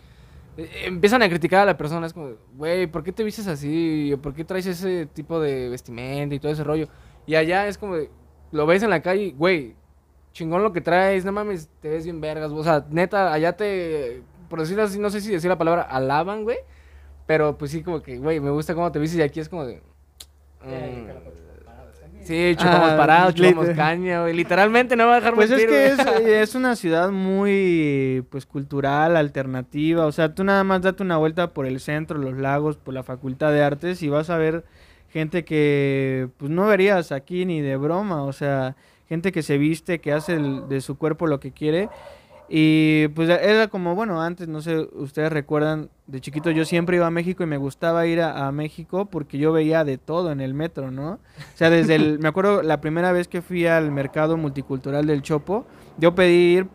empiezan a criticar a la persona. Es como, güey, ¿por qué te vistes así? ¿Por qué traes ese tipo de vestimenta y todo ese rollo? Y allá es como, lo ves en la calle, güey, chingón lo que traes, no mames, te ves bien vergas. O sea, neta, allá te, por decirlo así, no sé si decir la palabra alaban, güey. Pero pues sí, como que, güey, me gusta cómo te vistes y aquí es como de... mm, sí, chupamos Ah, parados, chupamos caña, güey. Literalmente no va a dejar Pues es que es, es una ciudad muy pues cultural, alternativa. O sea, tú nada más date una vuelta por el centro, los lagos, por la Facultad de Artes y vas a ver gente que pues no verías aquí ni de broma. O sea, gente que se viste, que hace el- de su cuerpo lo que quiere. Y pues era como, bueno, antes, no sé, ustedes recuerdan, de chiquito yo siempre iba a México y me gustaba ir a, a México porque yo veía de todo en el metro, ¿no? O sea, desde el, me acuerdo la primera vez que fui al mercado multicultural del Chopo, yo pedí ir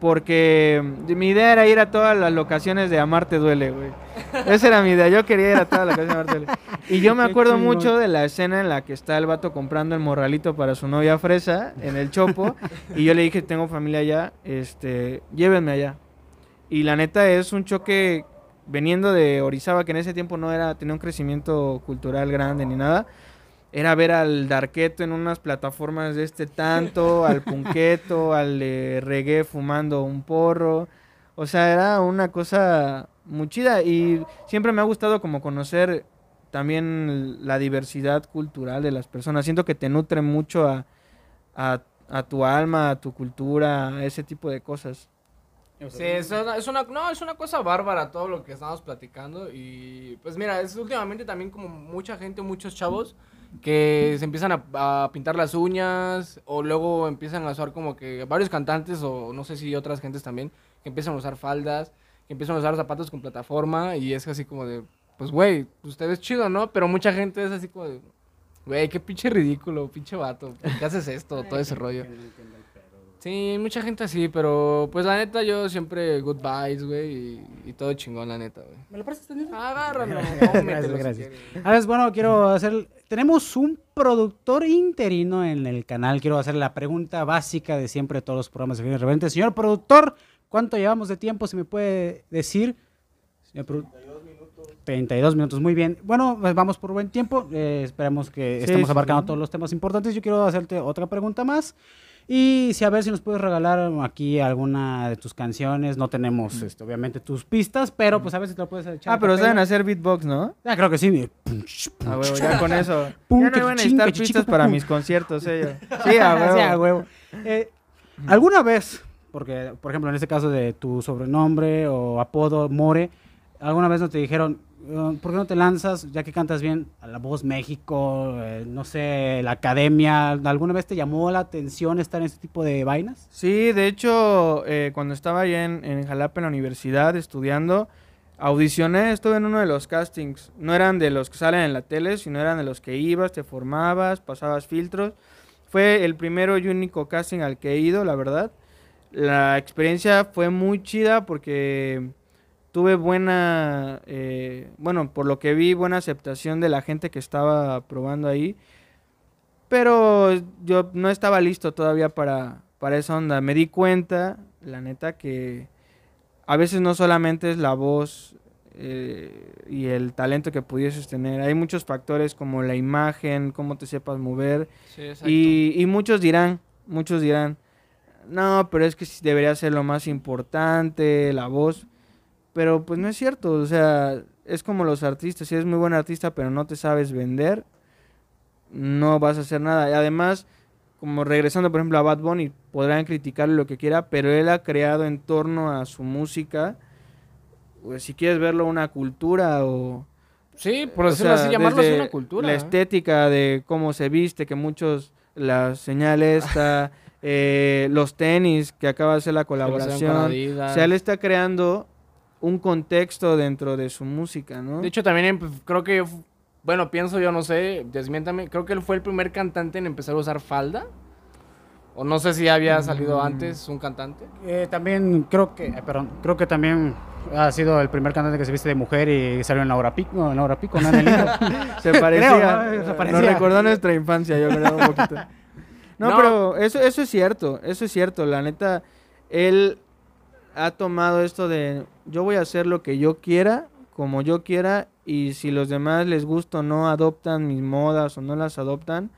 porque mm, mi idea era ir a todas las locaciones de Amarte Duele, güey. Esa era mi idea, yo quería ir a todas las locaciones de Amarte Duele. Y yo me acuerdo mucho de la escena en la que está el vato comprando el morralito para su novia fresa en el Chopo y yo le dije, tengo familia allá, este, llévenme allá. Y la neta es un choque veniendo de Orizaba, que en ese tiempo no era, tenía un crecimiento cultural grande ni nada. Era ver al Darketo en unas plataformas de este tanto, al Punqueto, al de reggae fumando un porro. O sea, era una cosa muy chida. Y siempre me ha gustado como conocer también la diversidad cultural de las personas. Siento que te nutre mucho a, a, a tu alma, a tu cultura, a ese tipo de cosas. Sí, es una, es una- no, es una cosa bárbara todo lo que estamos platicando y pues mira, es últimamente también como mucha gente, muchos chavos que se empiezan a, a pintar las uñas o luego empiezan a usar como que varios cantantes o no sé si otras gentes también que empiezan a usar faldas, que empiezan a usar zapatos con plataforma y es así como de, pues güey, usted es chido, ¿no? Pero mucha gente es así como de, güey, qué pinche ridículo, pinche vato, ¿por qué haces esto? Todo ese rollo. Sí, mucha gente así, pero pues la neta yo siempre good vibes, güey, y, y todo chingón, la neta, güey. ¿Me lo prestas, Daniel? Agárralo, Gracias, si gracias. quieres. A ver, bueno, quiero hacer. Tenemos un productor interino en el canal. Quiero hacer la pregunta básica de siempre de todos los programas de Fines Rebeldes. Señor productor, ¿cuánto llevamos de tiempo? ¿Se me puede decir? Señor produ- 32 minutos, muy bien. Bueno, pues vamos por buen tiempo. Eh, esperamos que Sí, estemos abarcando sí. todos los temas importantes. Yo quiero hacerte otra pregunta más. Y si a ver si nos puedes regalar aquí alguna de tus canciones. No tenemos, este, obviamente, tus pistas, pero pues a ver si te lo puedes echar. Ah, pero saben hacer beatbox, ¿no? Ah, creo que sí. A huevo, ya con eso. Ya no van a necesitar pistas para mis conciertos, ellos. Sí, a huevo. Sí, a huevo. Eh, ¿Alguna vez, porque por ejemplo en este caso de tu sobrenombre o apodo More, alguna vez no te dijeron, "Eh, ¿por qué no te lanzas ya que cantas bien a La Voz México, eh, no sé, la academia? ¿Alguna vez te llamó la atención estar en este tipo de vainas? Sí, de hecho, eh, cuando estaba allá en, en Jalapa en la universidad estudiando, audicioné, estuve en uno de los castings. No eran de los que salen en la tele, sino eran de los que ibas, te formabas, pasabas filtros. Fue el primero y único casting al que he ido, la verdad. La experiencia fue muy chida porque tuve buena, eh, bueno, por lo que vi, buena aceptación de la gente que estaba probando ahí. Pero yo no estaba listo todavía para, para esa onda. Me di cuenta, la neta, que a veces no solamente es la voz eh, y el talento que pudieses tener. Hay muchos factores como la imagen, cómo te sepas mover. Sí. Y, y muchos dirán, muchos dirán, no, pero es que debería ser lo más importante, la voz. Pero pues no es cierto, o sea, es como los artistas, si eres muy buen artista pero no te sabes vender, no vas a hacer nada. Y además, como regresando por ejemplo a Bad Bunny, podrán criticarle lo que quiera, pero él ha creado en torno a su música, pues, si quieres verlo, una cultura o... Sí, por o decirlo sea, así, llamarlo desde una cultura. La ¿eh? estética de cómo se viste, que muchos, la señal esta, eh, los tenis que acaba de hacer la colaboración. O sea, él está creando un contexto dentro de su música, ¿no? De hecho, también pues, creo que, bueno, pienso yo, no sé, desmiéntame, creo que él fue el primer cantante en empezar a usar falda. O no sé si había salido mm. antes un cantante. Eh, también creo que, eh, perdón, creo que también ha sido el primer cantante que se viste de mujer y salió en la hora pico, en la hora pico, no en el se parecía, ¿no? Se parecía. Nos recordó nuestra infancia, yo creo un poquito. No, pero eso, eso es cierto, eso es cierto. La neta, él ha tomado esto de yo voy a hacer lo que yo quiera, como yo quiera, y si los demás les gusta o no adoptan mis modas o no las adoptan,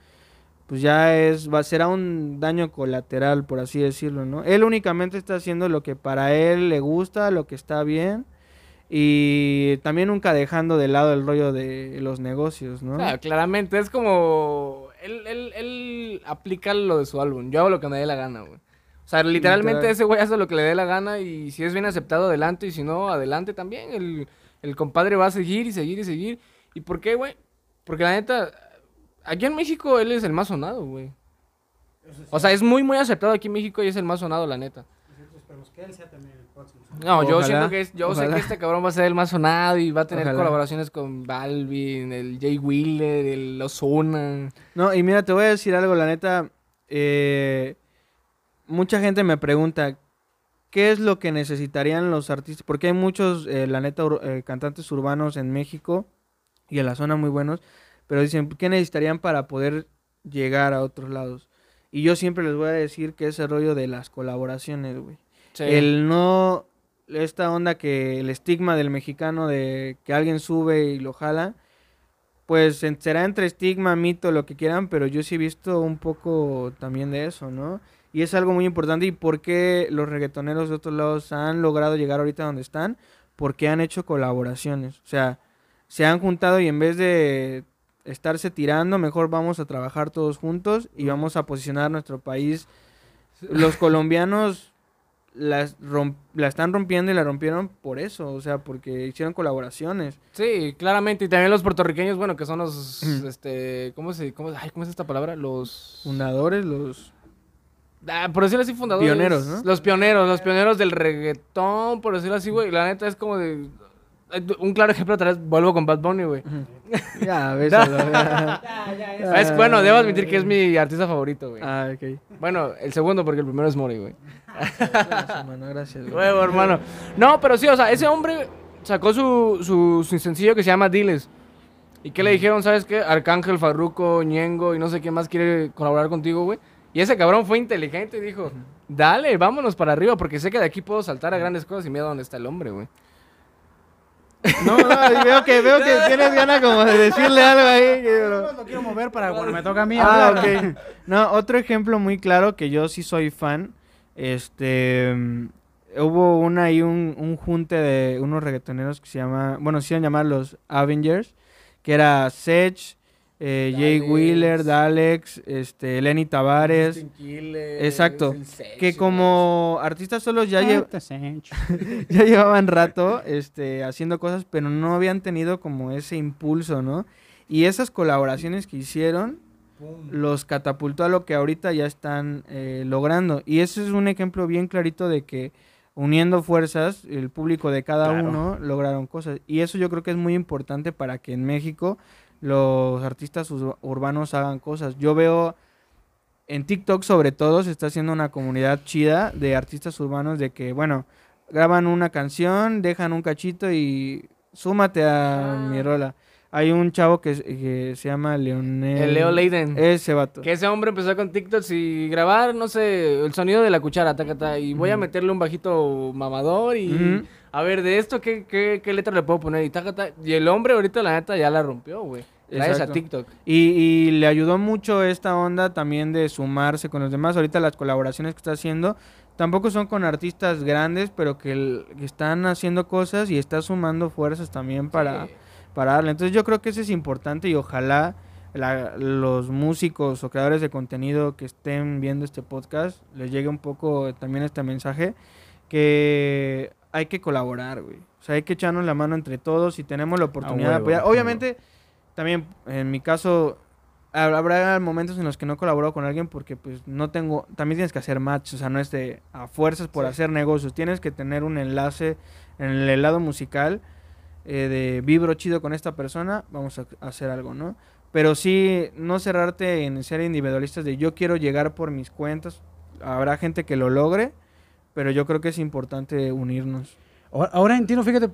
pues ya es, va, será un daño colateral, por así decirlo, ¿no? Él únicamente está haciendo lo que para él le gusta, lo que está bien, y también nunca dejando de lado el rollo de los negocios, ¿no? Claro, claramente, es como, él, él, él aplica lo de su álbum, yo hago lo que me dé la gana, güey. O sea, literalmente ese güey hace lo que le dé la gana y si es bien aceptado, adelante, y si no, adelante también. El, el compadre va a seguir y seguir y seguir. ¿Y por qué, güey? Porque la neta, Aquí en México él es el más sonado, güey. O sea, es muy, muy aceptado aquí en México y es el más sonado, la neta. No, yo siento que yo sé que este cabrón va a ser el más sonado y va a tener colaboraciones con Balvin, el Jay Wheeler, el Ozuna. No, y mira, te voy a decir algo, la neta. Eh, mucha gente me pregunta, ¿qué es lo que necesitarían los artistas? Porque hay muchos, eh, la neta, eh, cantantes urbanos en México y en la zona muy buenos pero dicen, ¿qué necesitarían para poder llegar a otros lados? Y yo siempre les voy a decir que ese rollo de las colaboraciones, güey. El no, esta onda que el estigma del mexicano de que alguien sube y lo jala, pues será entre estigma, mito, lo que quieran, pero yo sí he visto un poco también de eso, ¿no? Y es algo muy importante. ¿Y por qué los reggaetoneros de otros lados han logrado llegar ahorita donde están? Porque han hecho colaboraciones. O sea, se han juntado y en vez de estarse tirando, mejor vamos a trabajar todos juntos y vamos a posicionar nuestro país. Los colombianos la están rompiendo y la rompieron por eso, o sea, porque hicieron colaboraciones. Sí, claramente, y también los puertorriqueños, bueno, que son los, este, ¿cómo se, cómo, ay, ¿cómo es esta palabra? Los... Fundadores, los... Ah, por decirlo así, fundadores. Pioneros, ¿no? Los pioneros, los pioneros del reggaetón, por decirlo así, güey. La neta es como de, un claro ejemplo, otra vez vuelvo con Bad Bunny, güey. Ya, ves. es, bueno, debo admitir que es mi artista favorito, güey. Ah, ok. Bueno, el segundo porque el primero es Mori, güey. Gracias, hermano, gracias. Güey. hermano. No, pero sí, o sea, ese hombre sacó su, su, su sencillo que se llama Diles. ¿Y qué le dijeron? ¿Sabes qué? Arcángel, Farruco, Ñengo y no sé quién más quiere colaborar contigo, güey. Y ese cabrón fue inteligente y dijo, dale, vámonos para arriba porque sé que de aquí puedo saltar a grandes cosas y mira dónde está el hombre, güey. No, no, veo que, veo que tienes ganas como de decirle algo ahí. No, lo quiero mover para cuando me toca a mí. Ah, ok. No, otro ejemplo muy claro que yo sí soy fan. Este. Hubo una ahí, un, un junte de unos reggaetoneros que se llama. Bueno, se iban a llamar los Avengers. Que era Sech, eh, Jay Wheeler, Dalex, este, Lenny Tavares. Exacto. que como artistas solos ya, ya llevaban rato este, haciendo cosas, pero no habían tenido como ese impulso, ¿no? Y esas colaboraciones que hicieron los catapultó a lo que ahorita ya están eh, logrando. Y ese es un ejemplo bien clarito de que uniendo fuerzas, el público de cada uno lograron cosas. Y eso yo creo que es muy importante para que en México los artistas urbanos hagan cosas. Yo veo en TikTok sobre todo se está haciendo una comunidad chida de artistas urbanos de que, bueno, graban una canción, dejan un cachito y súmate a mi ah. rola. Hay un chavo que, se llama Leonel. El Leo Leiden. Ese vato. Que ese hombre empezó con TikTok y grabar, no sé, el sonido de la cuchara, tacata, y voy a meterle un bajito mamador y... A ver, de esto, ¿qué, qué, qué letra le puedo poner? Y, tacata, y el hombre ahorita, la neta, ya la rompió, güey. Gracias a TikTok. Y, le ayudó mucho esta onda también de sumarse con los demás. Ahorita las colaboraciones que está haciendo tampoco son con artistas grandes, pero que, están haciendo cosas y está sumando fuerzas también para, para darle. Entonces yo creo que eso es importante y ojalá los músicos o creadores de contenido que estén viendo este podcast les llegue un poco también este mensaje que hay que colaborar, güey. O sea, hay que echarnos la mano entre todos y tenemos la oportunidad de apoyar. Obviamente también en mi caso hab- habrá momentos en los que no colaboro con alguien porque pues no tengo, también tienes que hacer match, o sea, no es de a fuerzas por Sí. hacer negocios, tienes que tener un enlace en el lado musical eh, de vibro chido con esta persona, vamos a hacer algo, ¿no? Pero sí, no cerrarte en ser individualistas de yo quiero llegar por mis cuentas, habrá gente que lo logre, pero yo creo que es importante unirnos. Ahora, ahora entiendo, fíjate,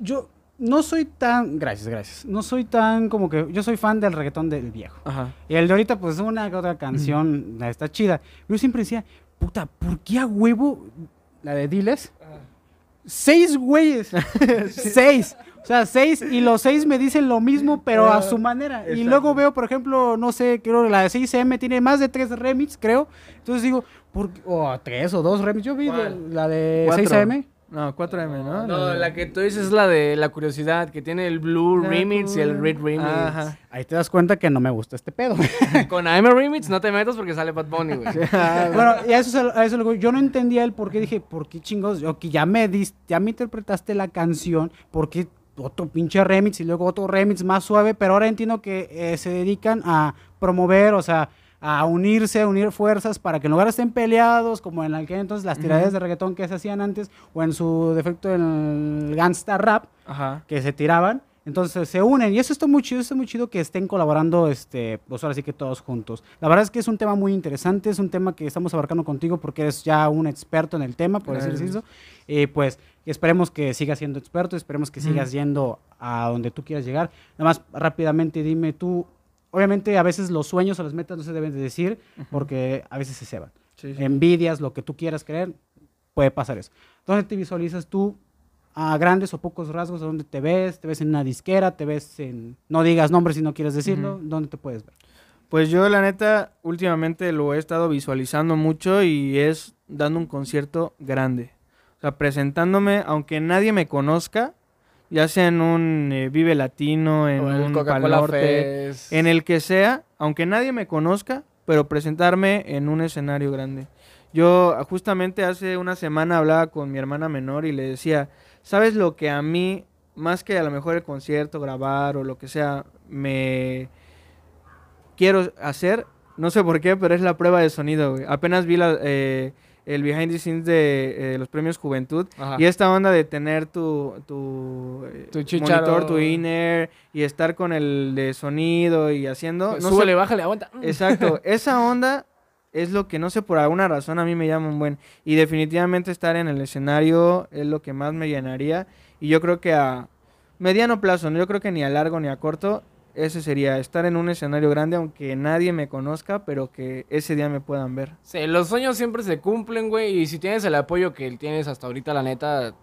yo no soy tan, gracias, gracias, no soy tan como que, yo soy fan del reggaetón del viejo. Ajá. Y el de ahorita, pues una que otra canción está chida. Yo siempre decía, puta, ¿por qué a huevo la de Diles? Seis güeyes. seis. O sea, seis y los seis me dicen lo mismo, pero a su manera. Y luego veo, por ejemplo, no sé, creo que la de 6M tiene más de tres remix, creo. Entonces digo. O tres o dos remix. Yo vi la de Cuatro. 6M. No, 4M, ¿no? No, la que tú dices es la de la curiosidad, que tiene el Blue Remix y el Red Remix. Ajá. Ahí te das cuenta que no me gusta este pedo. Con I'm a Remix no te metas porque sale Bad Bunny, güey. bueno, y a eso, es a- eso lo- yo no entendía el por qué. Dije, ¿por qué chingos? Ok, ya me, dis- ya me interpretaste la canción, ¿por qué otro pinche remix y luego otro remix más suave? Pero ahora entiendo que eh, se dedican a promover, o sea, a unirse, a unir fuerzas para que en lugar estén peleados, como en aquel entonces las tiraderas de reggaetón que se hacían antes, o en su defecto el gangsta rap, Ajá. que se tiraban. Entonces se unen y eso está muy chido, está muy chido que estén colaborando, este, pues ahora sí que todos juntos. La verdad es que es un tema muy interesante, es un tema que estamos abarcando contigo porque eres ya un experto en el tema, por decir Gracias. eso. Y pues esperemos que sigas siendo experto, esperemos que sigas yendo a donde tú quieras llegar. Nada más rápidamente dime tú, obviamente a veces los sueños o las metas no se deben de decir porque a veces se ceban. Sí, sí. Envidias, lo que tú quieras creer, puede pasar eso. ¿Dónde te visualizas tú a grandes o pocos rasgos? ¿A dónde te ves? ¿Te ves en una disquera? ¿Te ves en... No digas nombres si no quieres decirlo. Ujú. ¿Dónde te puedes ver? Pues yo la neta últimamente lo he estado visualizando mucho y es dando un concierto grande. O sea, presentándome, aunque nadie me conozca, ya sea en un eh, Vive Latino, en O un Norte, en el que sea, aunque nadie me conozca, pero presentarme en un escenario grande. Yo ah, justamente hace una semana hablaba con mi hermana menor y le decía, ¿sabes lo que a mí, más que a lo mejor el concierto, grabar o lo que sea, me quiero hacer? No sé por qué, pero es la prueba de sonido, güey. Apenas vi la, eh, el behind the scenes de eh, los premios Juventud Ajá. y esta onda de tener tu, tu, eh, Tu monitor, tu inner y estar con el de sonido y haciendo... no sé- Súbele, bájale, aguanta. Exacto, esa onda es lo que no sé por alguna razón a mí me llama un buen. Y definitivamente estar en el escenario es lo que más me llenaría. Y yo creo que a mediano plazo, no yo creo que ni a largo ni a corto ese sería estar en un escenario grande aunque nadie me conozca, pero que ese día me puedan ver. Sí, los sueños siempre se cumplen, güey. Y si tienes el apoyo que tienes hasta ahorita, la neta,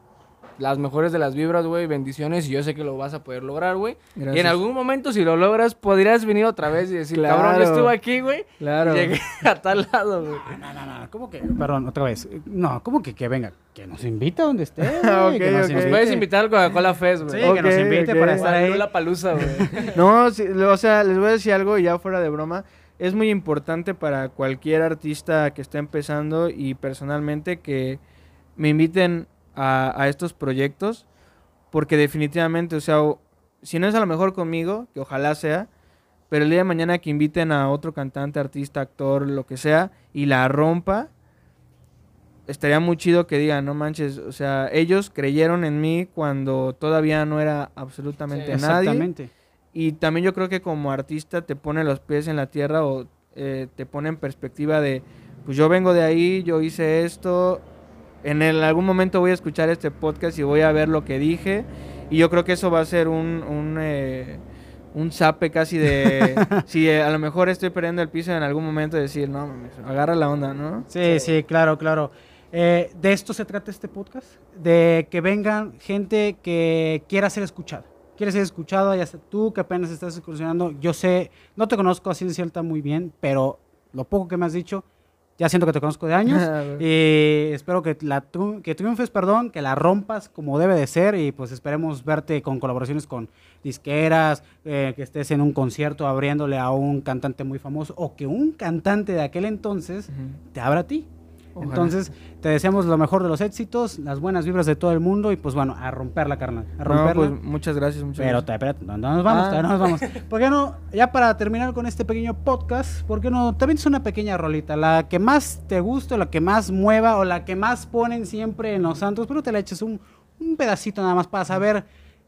las mejores de las vibras, güey. Bendiciones. Y yo sé que lo vas a poder lograr, güey. Y en algún momento, si lo logras, podrías venir otra vez y decir, Claro. cabrón, yo estuve aquí, güey. Claro. Llegué a tal lado, güey. No, no, no, ¿cómo que? Perdón, otra vez. No, ¿cómo que que venga? Que nos invite a donde esté. Güey, que nos ok. Nos invite. puedes invitar al Coca-Cola Fest, Sí, güey. que nos invite para estar ahí. La palusa, güey. No, sí, lo- o sea, les voy a decir algo y ya fuera de broma. Es muy importante para cualquier artista que esté empezando y personalmente que me inviten a, a estos proyectos porque definitivamente, o sea, o- si no es a lo mejor conmigo, que ojalá sea, pero el día de mañana que inviten a otro cantante, artista, actor, lo que sea, y la rompa, estaría muy chido que digan, no manches, o sea, ellos creyeron en mí cuando todavía no era absolutamente Sí, nadie. Exactamente. Y también yo creo que como artista te pone los pies en la tierra o eh, te pone en perspectiva de, pues yo vengo de ahí, yo hice esto, en el- algún momento voy a escuchar este podcast y voy a ver lo que dije. Y yo creo que eso va a ser un, un, eh, un zape casi de, si eh, a lo mejor estoy perdiendo el piso en algún momento, decir, no, agarra la onda, ¿no? Sí, sí, claro, claro. Eh, de esto se trata este podcast, de que vengan gente que quiera ser escuchada. Quiere ser escuchada, ya sea tú que apenas estás excursionando. Yo sé, no te conozco así de cierta muy bien, pero lo poco que me has dicho, ya siento que te conozco de años. y espero que, la, que triunfes, perdón, que la rompas como debe de ser y pues esperemos verte con colaboraciones con disqueras, eh, que estés en un concierto abriéndole a un cantante muy famoso o que un cantante de aquel entonces te abra a ti. Ojalá. Entonces, te deseamos lo mejor de los éxitos, las buenas vibras de todo el mundo y pues bueno, a romperla, carnal. A No, romperla. pues muchas gracias, muchas Pero gracias. te- espérate, no, no nos vamos, Ah. todavía no nos vamos. ¿Por qué no? Ya para terminar con este pequeño podcast, ¿por qué no? También es una pequeña rolita, la que más te guste, la que más mueva, o la que más ponen siempre en los santos, pero te la eches un, un pedacito nada más para saber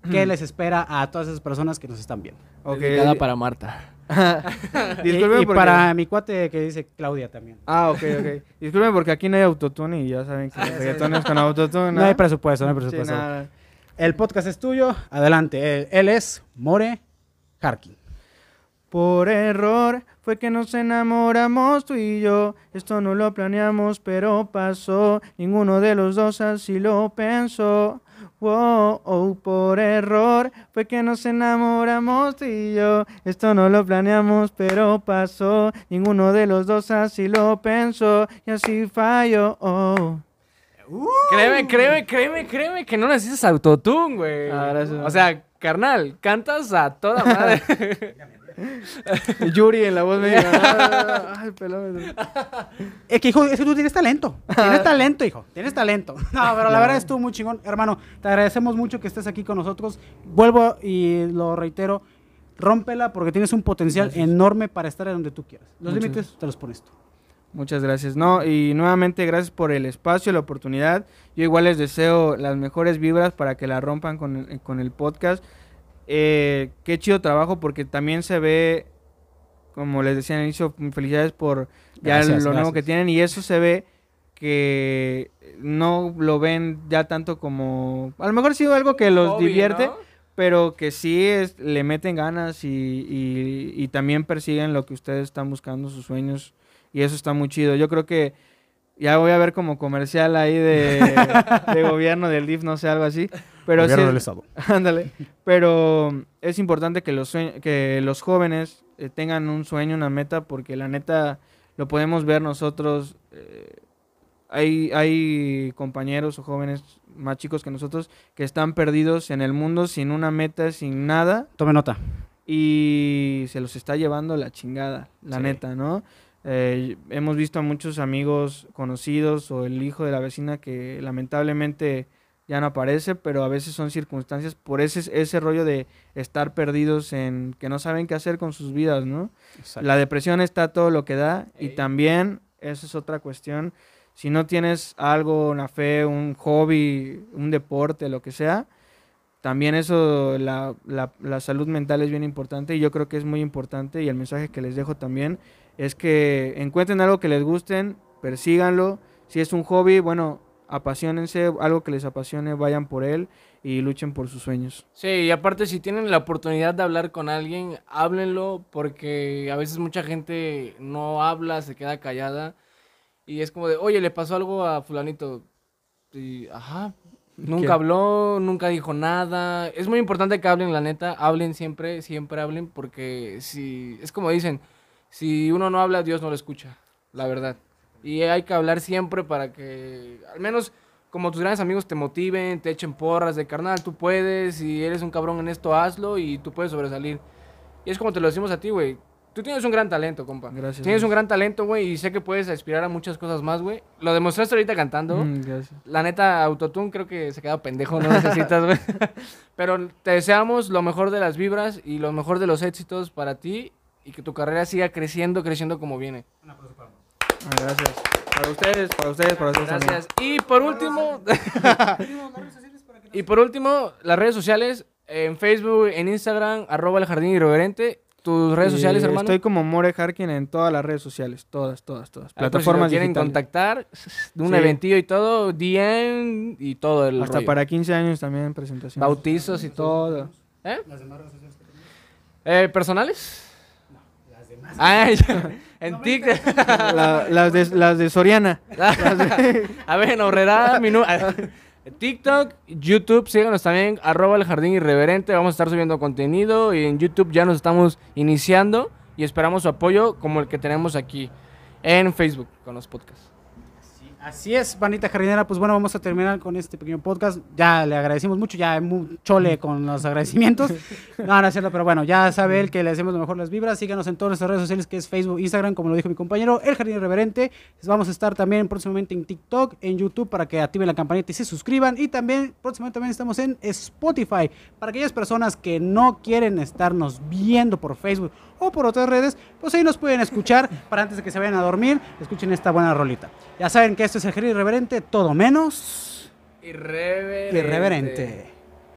qué les espera a todas esas personas que nos están viendo. Ok. Dedicada para Marta. Disculpen y, y porque- para mi cuate que dice Claudia también. Ah, ok, ok. Disculpen porque aquí no hay autotune y ya saben que los reggaetones con autotune. No hay presupuesto, no hay presupuesto. El podcast es tuyo, adelante. Él, él es More Harkin. Por error fue que nos enamoramos tú y yo. Esto no lo planeamos, pero pasó. Ninguno de los dos así lo pensó. Wow, oh, por error fue que nos enamoramos tú y yo. Esto no lo planeamos, pero pasó. Ninguno de los dos así lo pensó. Y así falló. oh. Créeme, créeme, créeme, créeme que no necesitas autotune, güey. Ah, gracias. O sea, carnal, cantas a toda madre. Yuri en la voz medio. Ay, pelón. Es que, hijo, es que tú tienes talento. Tienes talento, hijo. Tienes talento. No, pero la verdad estuvo muy chingón. Hermano, te agradecemos mucho que estés aquí con nosotros. Vuelvo y lo reitero. Rómpela porque tienes un potencial enorme para estar en donde tú quieras. Los Muchas límites te los pones tú. Muchas gracias. No, y nuevamente gracias por el espacio, la oportunidad. Yo igual les deseo las mejores vibras para que la rompan con el, con el podcast. Eh, qué chido trabajo porque también se ve, como les decía al inicio, felicidades por ya Gracias, lo nuevo que tienen y eso se ve que no lo ven ya tanto como, a lo mejor sí algo que los Hobby, divierte, ¿no? pero que sí es, le meten ganas y, y- y también persiguen lo que ustedes están buscando, sus sueños. Y eso está muy chido. Yo creo que ya voy a ver como comercial ahí de, de gobierno del DIF, no sé, algo así. Pero sí, Estado. ándale. Pero es importante que los, que los jóvenes eh, tengan un sueño, una meta, porque la neta lo podemos ver nosotros. eh, hay, hay compañeros o jóvenes más chicos que nosotros que están perdidos en el mundo sin una meta, sin nada Tome nota. y se los está llevando la chingada, la Sí. neta, ¿no? Eh, hemos visto a muchos amigos conocidos o el hijo de la vecina que lamentablemente ya no aparece, pero a veces son circunstancias por ese, ese rollo de estar perdidos en que no saben qué hacer con sus vidas, ¿no? La depresión está todo lo que da y Ey. también, esa es otra cuestión, si no tienes algo, una fe, un hobby, un deporte, lo que sea, también eso, la, la- la salud mental es bien importante y yo creo que es muy importante y el mensaje que les dejo también es que encuentren algo que les gusten, persíganlo, si es un hobby, bueno, apasionense, algo que les apasione, vayan por él y luchen por sus sueños. Sí, y aparte si tienen la oportunidad de hablar con alguien, háblenlo porque a veces mucha gente no habla, se queda callada y es como de, oye, le pasó algo a fulanito. Y, ajá, nunca ¿Qué? habló, nunca dijo nada. Es muy importante que hablen, la neta, hablen siempre, siempre hablen porque si, es como dicen, si uno no habla, Dios no lo escucha, la verdad. Y hay que hablar siempre para que, al menos como tus grandes amigos te motiven, te echen porras de carnal, tú puedes, si eres un cabrón en esto, hazlo y tú puedes sobresalir. Y es como te lo decimos a ti, güey. Tú tienes un gran talento, compa. Gracias, Tienes un gran talento, güey, y sé que puedes aspirar a muchas cosas más, güey. Lo demostraste ahorita cantando. Mm, gracias. La neta, Autotune creo que se queda pendejo, no necesitas, güey. Pero te deseamos lo mejor de las vibras y lo mejor de los éxitos para ti y que tu carrera siga creciendo, creciendo como viene. Ah, gracias. Para ustedes, para ustedes, para ustedes. también. Gracias. Y por último, y por último, las redes sociales, en Facebook, en Instagram, arroba el jardín irreverente. Tus redes sociales, Eh, hermano. Estoy como More Harkin en todas las redes sociales, todas, todas, todas. Ahí, pues, si Plataformas quieren digitales. contactar, de un Sí. eventillo y todo, DM y todo el Hasta rollo. para 15 años también presentación. bautizos y todo. Todo. ¿Eh? Eh, ¿Personales? Ah, ya. en TikTok. La- las, de, las de Soriana. A ver, ahorrará minu- TikTok, YouTube, síganos también, arroba el jardín irreverente, vamos a estar subiendo contenido y en YouTube ya nos estamos iniciando y esperamos su apoyo como el que tenemos aquí en Facebook con los podcasts. Así es, Vanita Jardinera. Pues bueno, vamos a terminar con este pequeño podcast. Ya le agradecemos mucho, ya chole con los agradecimientos. No, no es cierto, pero bueno, ya sabe él que le hacemos lo mejor las vibras. Síganos en todas nuestras redes sociales, que es Facebook, Instagram, como lo dijo mi compañero, El Jardín Irreverente. Vamos a estar también próximamente en TikTok, en YouTube, para que activen la campanita y se suscriban. Y también, próximamente también estamos en Spotify, para aquellas personas que no quieren estarnos viendo por Facebook o por otras redes, pues ahí nos pueden escuchar para antes de que se vayan a dormir, escuchen esta buena rolita. Ya saben que esto es el Jardín Irreverente, todo menos Irreverente. irreverente.